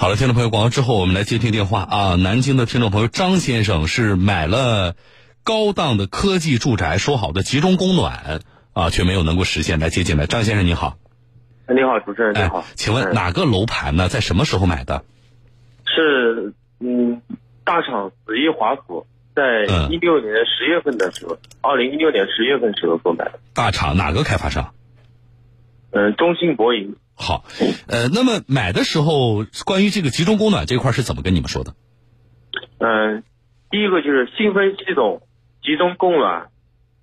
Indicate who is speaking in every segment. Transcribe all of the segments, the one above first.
Speaker 1: 好了，听众朋友，广告之后我们来接听电话啊。南京的听众朋友张先生是买了高档的科技住宅，说好的集中供暖啊，却没有能够实现，来接进来。张先生你好，
Speaker 2: 你好，主持人你好，
Speaker 1: 请问哪个楼盘呢？在什么时候买的？
Speaker 2: 是嗯，大厂紫益华府，在一六年十月份的时候，二零一六年十月份时候购买的。
Speaker 1: 大厂哪个开发商？
Speaker 2: 嗯，中信博银。
Speaker 1: 好，呃，那么买的时候，关于这个集中供暖这块是怎么跟你们说的？
Speaker 2: 嗯，第一个就是新风系统集中供暖，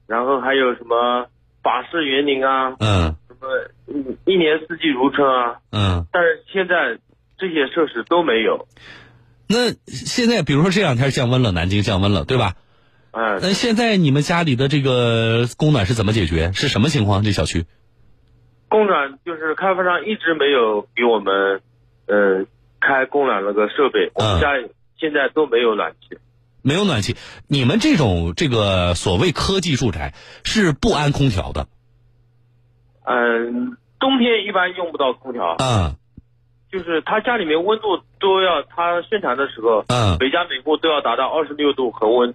Speaker 2: 然后还有什么法式园林啊，
Speaker 1: 嗯，
Speaker 2: 什么一年四季如春啊，
Speaker 1: 嗯，
Speaker 2: 但是现在这些设施都没有。
Speaker 1: 那现在比如说这两天降温了，南京降温了，对吧？
Speaker 2: 嗯，
Speaker 1: 那现在你们家里的这个供暖是怎么解决？是什么情况？这小区？
Speaker 2: 供暖就是开发商一直没有给我们，呃，开供暖那个设备，我们家里现在都没有暖气，
Speaker 1: 没有暖气。你们这种这个所谓科技住宅是不安空调的？
Speaker 2: 嗯，冬天一般用不到空调。
Speaker 1: 嗯，
Speaker 2: 就是他家里面温度都要，他生产的时候，
Speaker 1: 嗯，
Speaker 2: 每家每户都要达到二十六度恒温。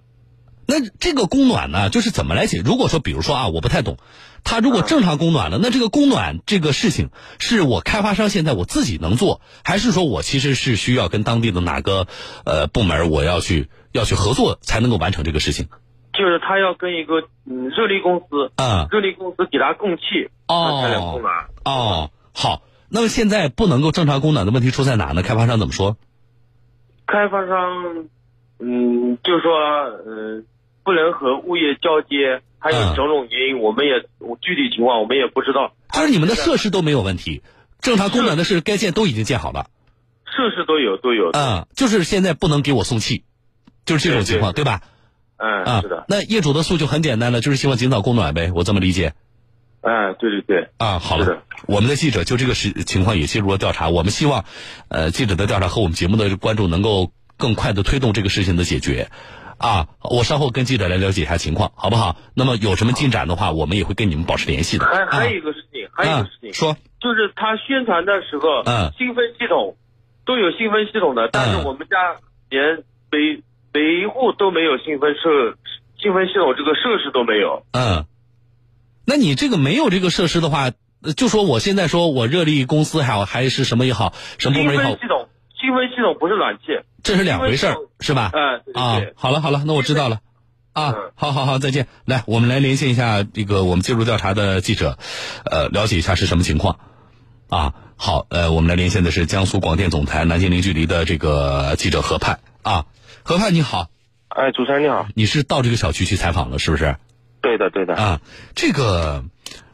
Speaker 1: 那这个供暖呢，就是怎么来解？如果说，比如说啊，我不太懂，他如果正常供暖了，那这个供暖这个事情，是我开发商现在我自己能做，还是说我其实是需要跟当地的哪个呃部门我要去要去合作才能够完成这个事情？
Speaker 2: 就是他要跟一个嗯热力公司，
Speaker 1: 啊，
Speaker 2: 热力公司给他供气，
Speaker 1: 哦，
Speaker 2: 才能供暖。
Speaker 1: 哦，好，那么现在不能够正常供暖的问题出在哪呢？开发商怎么说？
Speaker 2: 开发商，嗯，就说嗯。不能和物业交接，还有种种原因，我们也具体情况我们也不知道。
Speaker 1: 就是你们的设施都没有问题，正常供暖的是该建都已经建好了，
Speaker 2: 设施都有都有。
Speaker 1: 嗯，就是现在不能给我送气，就是这种情况，
Speaker 2: 对
Speaker 1: 吧？
Speaker 2: 嗯，是的。
Speaker 1: 那业主的诉求很简单了，就是希望尽早供暖呗，我这么理解。
Speaker 2: 嗯，对对对。
Speaker 1: 啊，好了，我们的记者就这个实情况也介入了调查，我们希望，呃，记者的调查和我们节目的关注能够更快的推动这个事情的解决。啊，我稍后跟记者来了解一下情况，好不好？那么有什么进展的话，我们也会跟你们保持联系的。
Speaker 2: 还还有一个事情，还有一个事情，
Speaker 1: 说
Speaker 2: 就是他宣传的时候，
Speaker 1: 嗯，
Speaker 2: 新风系统都有新风系统的，但是我们家连每每一户都没有新风设新风系统这个设施都没有。
Speaker 1: 嗯，那你这个没有这个设施的话，就说我现在说我热力公司还好还是什么也好，什么部门也好，
Speaker 2: 新风系统新风系统不是暖气。
Speaker 1: 这是两回事儿，是吧？
Speaker 2: 嗯，
Speaker 1: 啊，好了好了，那我知道了。啊，好好好，再见。来，我们来连线一下这个我们介入调查的记者，呃，了解一下是什么情况。啊，好，呃，我们来连线的是江苏广电总台南京零距离的这个记者何盼。啊，何盼你好。
Speaker 2: 哎，主持人你好。
Speaker 1: 你是到这个小区去采访了，是不是？
Speaker 2: 对的，对的。
Speaker 1: 啊，这个，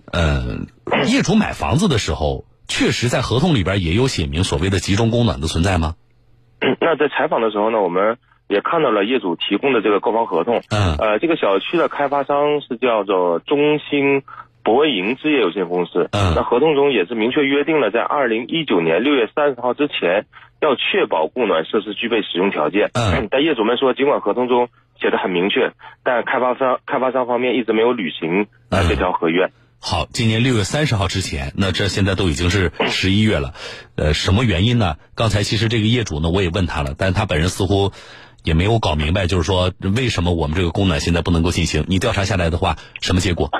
Speaker 1: 呃，业主买房子的时候，确实在合同里边也有写明所谓的集中供暖的存在吗？
Speaker 2: 那在采访的时候呢，我们也看到了业主提供的这个购房合同。
Speaker 1: 嗯。
Speaker 2: 呃，这个小区的开发商是叫做中兴博银置业有限公司。
Speaker 1: 嗯。
Speaker 2: 那合同中也是明确约定了，在二零一九年六月三十号之前，要确保供暖设施具备使用条件。
Speaker 1: 嗯。
Speaker 2: 但业主们说，尽管合同中写的很明确，但开发商开发商方面一直没有履行啊这条合约。
Speaker 1: 好，今年六月三十号之前，那这现在都已经是十一月了，呃，什么原因呢？刚才其实这个业主呢，我也问他了，但是他本人似乎也没有搞明白，就是说为什么我们这个供暖现在不能够进行？你调查下来的话，什么结果？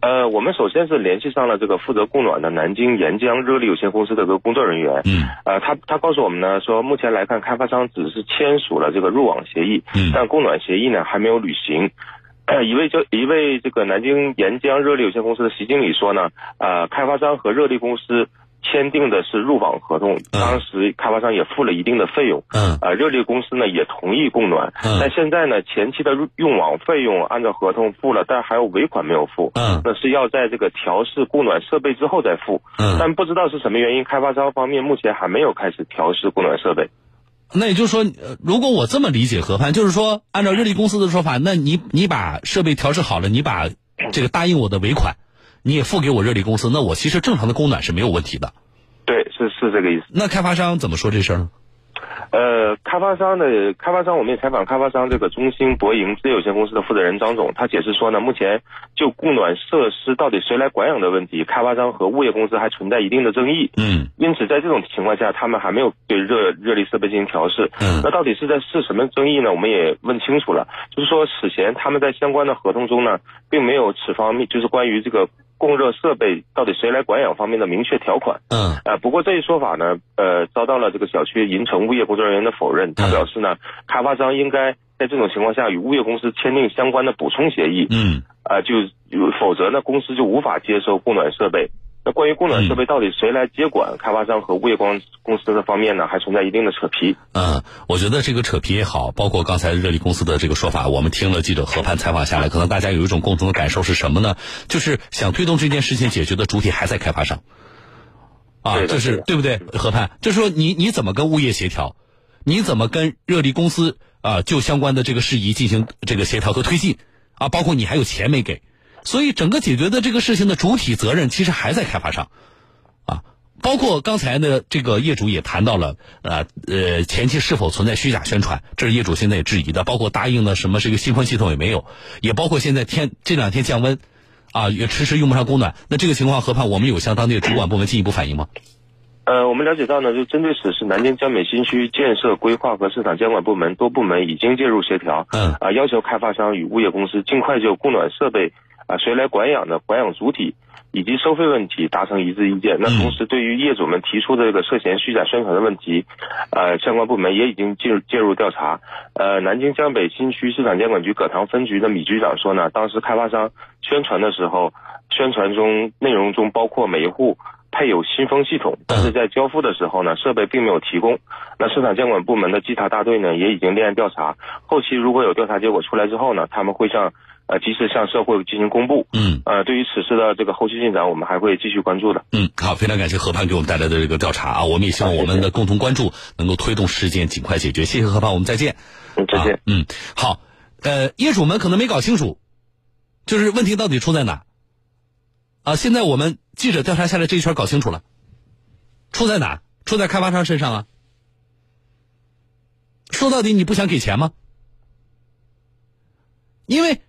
Speaker 2: 呃，我们首先是联系上了这个负责供暖的南京沿江热力有限公司的这个工作人员。
Speaker 1: 嗯。
Speaker 2: 呃，他他告诉我们呢，说目前来看，开发商只是签署了这个入网协议，
Speaker 1: 嗯，
Speaker 2: 但供暖协议呢还没有履行。一位就一位这个南京沿江热力有限公司的徐经理说呢，呃，开发商和热力公司签订的是入网合同，当时开发商也付了一定的费用，
Speaker 1: 嗯，
Speaker 2: 呃，热力公司呢也同意供暖，
Speaker 1: 嗯，
Speaker 2: 但现在呢前期的用网费用按照合同付了，但还有尾款没有付，
Speaker 1: 嗯，
Speaker 2: 那是要在这个调试供暖设备之后再付，
Speaker 1: 嗯，
Speaker 2: 但不知道是什么原因，开发商方面目前还没有开始调试供暖设备。
Speaker 1: 那也就是说，如果我这么理解何盼，就是说，按照热力公司的说法，那你你把设备调试好了，你把这个答应我的尾款，你也付给我热力公司，那我其实正常的供暖是没有问题的。
Speaker 2: 对，是是这个意思。
Speaker 1: 那开发商怎么说这事儿呢？
Speaker 2: 呃，开发商的开发商，我们也采访开发商这个中兴博盈资业有限公司的负责人张总，他解释说呢，目前就供暖设施到底谁来管养的问题，开发商和物业公司还存在一定的争议。
Speaker 1: 嗯
Speaker 2: 因此，在这种情况下，他们还没有对热热力设备进行调试。
Speaker 1: 嗯
Speaker 2: 那到底是在是什么争议呢？我们也问清楚了，就是说此前他们在相关的合同中呢，并没有此方面就是关于这个供热设备到底谁来管养方面的明确条款。
Speaker 1: 嗯
Speaker 2: 呃，不过这一说法呢，呃，遭到了这个小区银城物业工作人员的否认。他
Speaker 1: 嗯
Speaker 2: 表示呢，开发商应该在这种情况下与物业公司签订相关的补充协议，
Speaker 1: 嗯
Speaker 2: 呃，就否则呢，公司就无法接收供暖设备。那关于供暖设备到底谁来接管，开发商和物业公公司的方面呢，还存在一定的扯皮。
Speaker 1: 嗯，我觉得这个扯皮也好，包括刚才热力公司的这个说法，我们听了记者何盼采访下来，可能大家有一种共同的感受是什么呢？就是想推动这件事情解决的主体还在开发商。啊，就是
Speaker 2: 对
Speaker 1: 不对？何盼，就是说你你怎么跟物业协调？你怎么跟热力公司啊就相关的这个事宜进行这个协调和推进啊？包括你还有钱没给，所以整个解决的这个事情的主体责任其实还在开发商。啊，包括刚才呢，这个业主也谈到了，呃呃，前期是否存在虚假宣传，这是业主现在也质疑的。包括答应的什么这个新风系统也没有，也包括现在天这两天降温，啊，也迟迟用不上供暖。那这个情况，何盼我们有向当地的主管部门进一步反映吗？
Speaker 2: 呃，我们了解到呢，就针对此事，南京江北新区建设规划和市场监管部门多部门已经介入协调，
Speaker 1: 嗯
Speaker 2: 啊、要求开发商与物业公司尽快就供暖设备啊、谁来管养的管养主体以及收费问题达成一致意见。那
Speaker 1: 嗯
Speaker 2: 同时，对于业主们提出的这个涉嫌虚假宣传的问题，呃，相关部门也已经介入介入调查。呃，南京江北新区市场监管局葛塘分局的米局长说呢，当时开发商宣传的时候，宣传中内容中包括每一户。配有新风系统，但是在交付的时候呢，设备并没有提供。那市场监管部门的稽查大队呢，也已经立案调查。后期如果有调查结果出来之后呢，他们会向呃及时向社会进行公布。
Speaker 1: 嗯
Speaker 2: 呃，对于此事的这个后续进展，我们还会继续关注的。
Speaker 1: 嗯，好，非常感谢何盼给我们带来的这个调查啊，我们也希望我们的共同关注能够推动事件尽快解决。谢谢何盼，我们再见。
Speaker 2: 嗯，再见。
Speaker 1: 啊。嗯，好，呃，业主们可能没搞清楚，就是问题到底出在哪？啊，现在我们记者调查下来这一圈搞清楚了，出在哪？出在开发商身上啊。说到底，你不想给钱吗？因为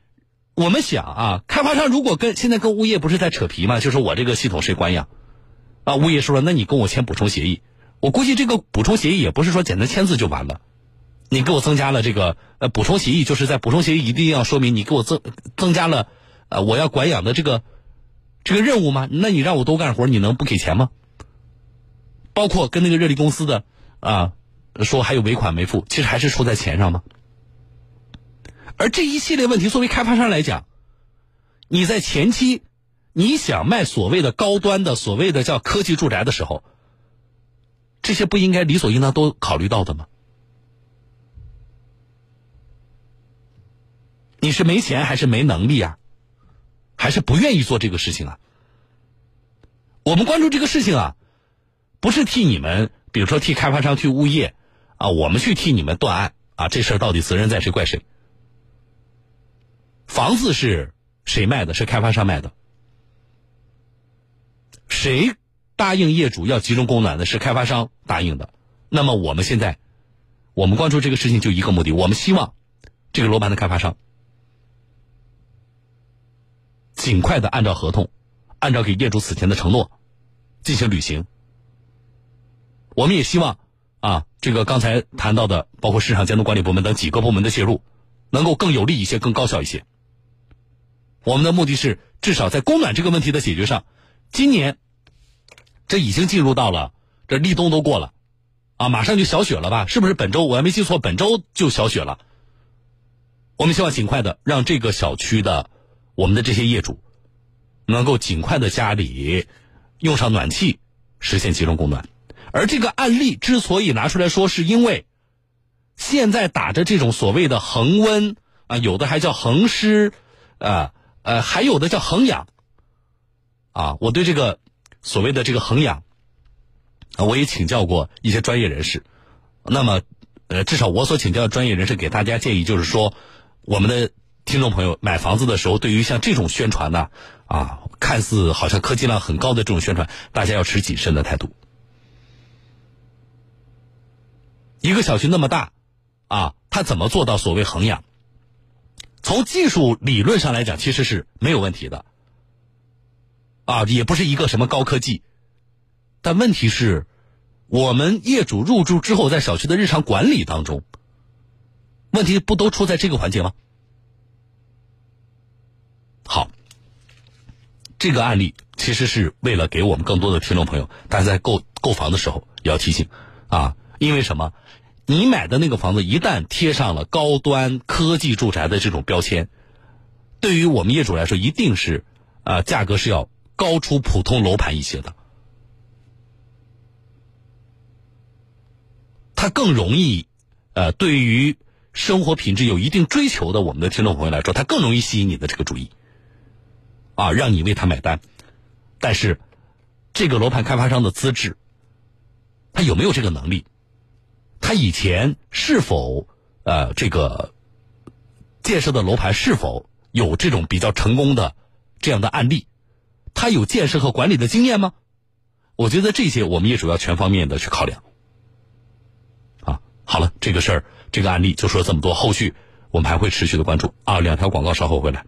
Speaker 1: 我们想啊，开发商如果跟现在跟物业不是在扯皮吗？就是我这个系统谁管养？啊，物业说了，那你跟我签补充协议。我估计这个补充协议也不是说简单签字就完了。你给我增加了这个呃补充协议，就是在补充协议一定要说明你给我增增加了呃我要管养的这个这个任务吗？那你让我多干活，你能不给钱吗？包括跟那个热力公司的啊说还有尾款没付，其实还是出在钱上吗？而这一系列问题，作为开发商来讲，你在前期你想卖所谓的高端的所谓的叫科技住宅的时候，这些不应该理所应当都考虑到的吗？你是没钱还是没能力啊？还是不愿意做这个事情啊？我们关注这个事情啊，不是替你们，比如说替开发商、替物业啊，我们去替你们断案啊，这事儿到底责任在谁怪谁？房子是谁卖的？是开发商卖的。谁答应业主要集中供暖的？是开发商答应的。那么我们现在，我们关注这个事情就一个目的，我们希望这个楼盘的开发商尽快的按照合同，按照给业主此前的承诺进行履行。我们也希望啊，这个刚才谈到的，包括市场监督管理部门等几个部门的介入，能够更有力一些，更高效一些。我们的目的是，至少在供暖这个问题的解决上，今年这已经进入到了这立冬都过了，啊，马上就小雪了吧？是不是本周我还没记错，本周就小雪了。我们希望尽快的让这个小区的我们的这些业主，能够尽快的家里用上暖气，实现集中供暖。而这个案例之所以拿出来说，是因为现在打着这种所谓的恒温啊，有的还叫恒湿，啊呃，还有的叫恒氧，啊，我对这个所谓的这个恒氧，我也请教过一些专业人士。那么，呃，至少我所请教的专业人士给大家建议就是说，我们的听众朋友买房子的时候，对于像这种宣传呢，啊，看似好像科技量很高的这种宣传，大家要持谨慎的态度。一个小区那么大，啊，他怎么做到所谓衡养？从技术理论上来讲，其实是没有问题的，啊，也不是一个什么高科技。但问题是，我们业主入住之后，在小区的日常管理当中，问题不都出在这个环节吗？好，这个案例其实是为了给我们更多的听众朋友，大家在购购房的时候要提醒啊，因为什么？你买的那个房子一旦贴上了高端科技住宅的这种标签，对于我们业主来说，一定是啊价格是要高出普通楼盘一些的，它更容易呃对于生活品质有一定追求的我们的听众朋友来说，它更容易吸引你的这个注意。啊，让你为他买单，但是这个楼盘开发商的资质，他有没有这个能力？他以前是否呃这个建设的楼盘是否有这种比较成功的这样的案例？他有建设和管理的经验吗？我觉得这些我们也主要全方面的去考量。啊，好了，这个事儿这个案例就说这么多，后续我们还会持续的关注。啊，两条广告稍后回来。